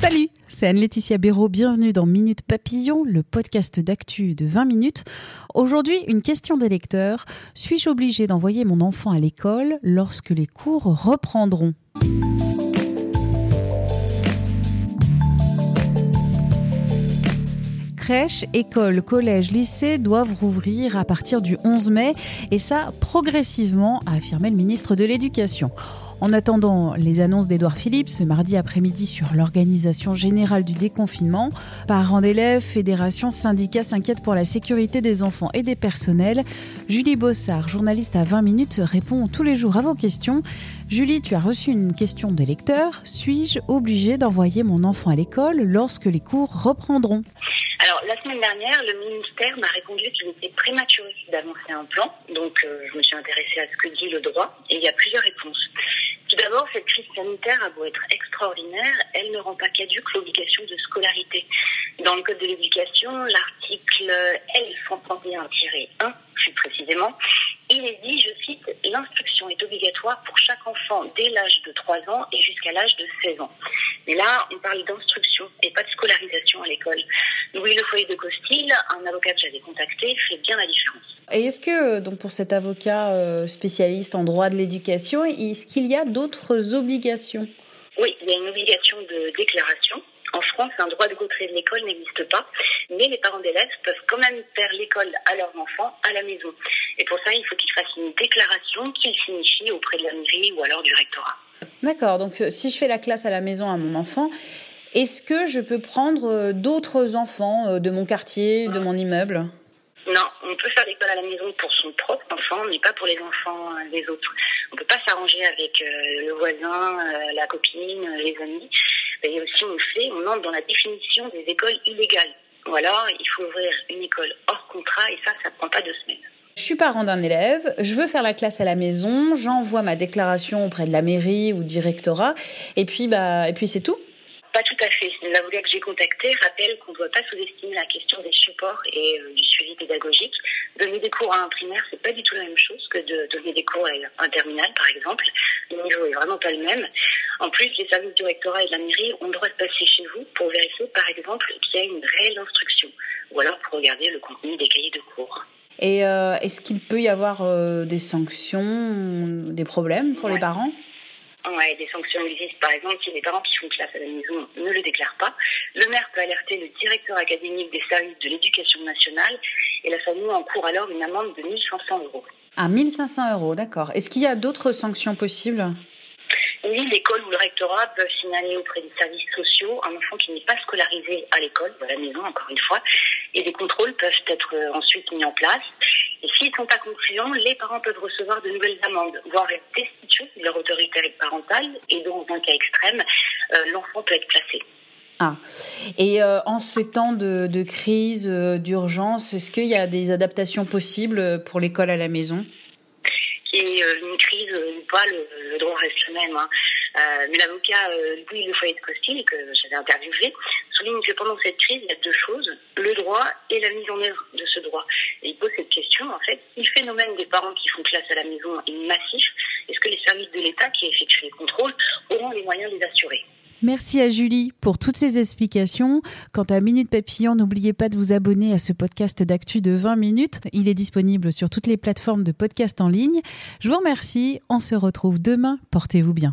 Salut, c'est Anne-Laetitia Béraud. Bienvenue dans Minute Papillon, le podcast d'actu de 20 minutes. Aujourd'hui, une question des lecteurs. Suis-je obligée d'envoyer mon enfant à l'école lorsque les cours reprendront? Crèches, écoles, collèges, lycées doivent rouvrir à partir du 11 mai et ça progressivement, a affirmé le ministre de l'Éducation. En attendant les annonces d'Édouard Philippe ce mardi après-midi sur l'organisation générale du déconfinement, parents d'élèves, fédérations, syndicats s'inquiètent pour la sécurité des enfants et des personnels. Julie Bossard, journaliste à 20 minutes, répond tous les jours à vos questions. Julie, tu as reçu une question des lecteurs. Suis-je obligée d'envoyer mon enfant à l'école lorsque les cours reprendront? Alors, la semaine dernière, le ministère m'a répondu qu'il était prématuré d'avancer un plan. Donc, euh, je me suis intéressée à ce que dit le droit. Et il y a plusieurs réponses. D'abord, cette crise sanitaire a beau être extraordinaire, elle ne rend pas caduque l'obligation de scolarité. Dans le Code de l'éducation, l'article L131-1, plus précisément, il est dit, je cite, l'instruction est obligatoire pour chaque enfant dès l'âge de 3 ans et jusqu'à l'âge de 16 ans. Mais là, on parle d'instruction et pas de scolarisation à l'école. Louis Le Foyer de Costil, un avocat que j'avais contacté, fait bien la différence. Et est-ce que, donc pour cet avocat euh, spécialiste en droit de l'éducation, est-ce qu'il y a d'autres obligations? Oui, il y a une obligation de déclaration. En France, un droit de retrait de l'école n'existe pas, mais les parents d'élèves peuvent quand même faire l'école à leurs enfants à la maison. Et pour ça, il faut qu'ils fassent une déclaration qu'ils signifient auprès de la mairie ou alors du rectorat. D'accord, donc euh, si je fais la classe à la maison à mon enfant, est-ce que je peux prendre euh, d'autres enfants de mon quartier, de mon immeuble? Non, on peut faire l'école à la maison pour son propre enfant, mais pas pour les enfants des autres. On peut pas s'arranger avec le voisin, la copine, les amis. Et aussi, on fait, on entre dans la définition des écoles illégales. Voilà, il faut ouvrir une école hors contrat et ça, ça prend pas deux semaines. Je suis parent d'un élève, je veux faire la classe à la maison, j'envoie ma déclaration auprès de la mairie ou du rectorat, et puis bah, et puis c'est tout. Pas tout à fait. L'avocat que j'ai contacté rappelle qu'on ne doit pas sous-estimer la question des supports et euh, du suivi pédagogique. Donner des cours à un primaire, c'est pas du tout la même chose que de donner des cours à un terminal, par exemple. Le niveau est vraiment pas le même. En plus, les services du rectorat et de la mairie ont le droit de passer chez vous pour vérifier, par exemple, qu'il y a une réelle instruction, ou alors pour regarder le contenu des cahiers de cours. Et euh, est-ce qu'il peut y avoir euh, des sanctions, des problèmes pour les parents? Ouais, des sanctions existent. Par exemple, si les parents qui font classe à la maison ne le déclarent pas, le maire peut alerter le directeur académique des services de l'éducation nationale et la famille encourt alors une amende de 1500 euros. Ah, 1500 euros, d'accord. Est-ce qu'il y a d'autres sanctions possibles? Oui, l'école ou le rectorat peuvent signaler auprès des services sociaux un enfant qui n'est pas scolarisé à l'école ou à la maison, encore une fois, et des contrôles peuvent être euh, ensuite mis en place. Et s'ils ne sont pas concluants, les parents peuvent recevoir de nouvelles amendes, voire être de leur autorité parentale, et dans un cas extrême, euh, l'enfant peut être placé. Ah. Et euh, en ces temps de, de crise, d'urgence, est-ce qu'il y a des adaptations possibles pour l'école à la maison? Qui euh, une crise ou pas, le, droit reste le même. Hein. Euh, mais l'avocat euh, Louis Le Foyer de Costil, que j'avais interviewé, souligne que pendant cette crise, il y a deux choses, le droit et la mise en œuvre de ce droit. Et il pose cette question, en fait, si le phénomène des parents qui font classe à la maison est massif, est-ce que les services de l'État qui effectuent les contrôles auront les moyens de les assurer Merci à Julie pour toutes ces explications. Quant à Minute Papillon, n'oubliez pas de vous abonner à ce podcast d'actu de 20 minutes. Il est disponible sur toutes les plateformes de podcast en ligne. Je vous remercie. On se retrouve demain. Portez-vous bien.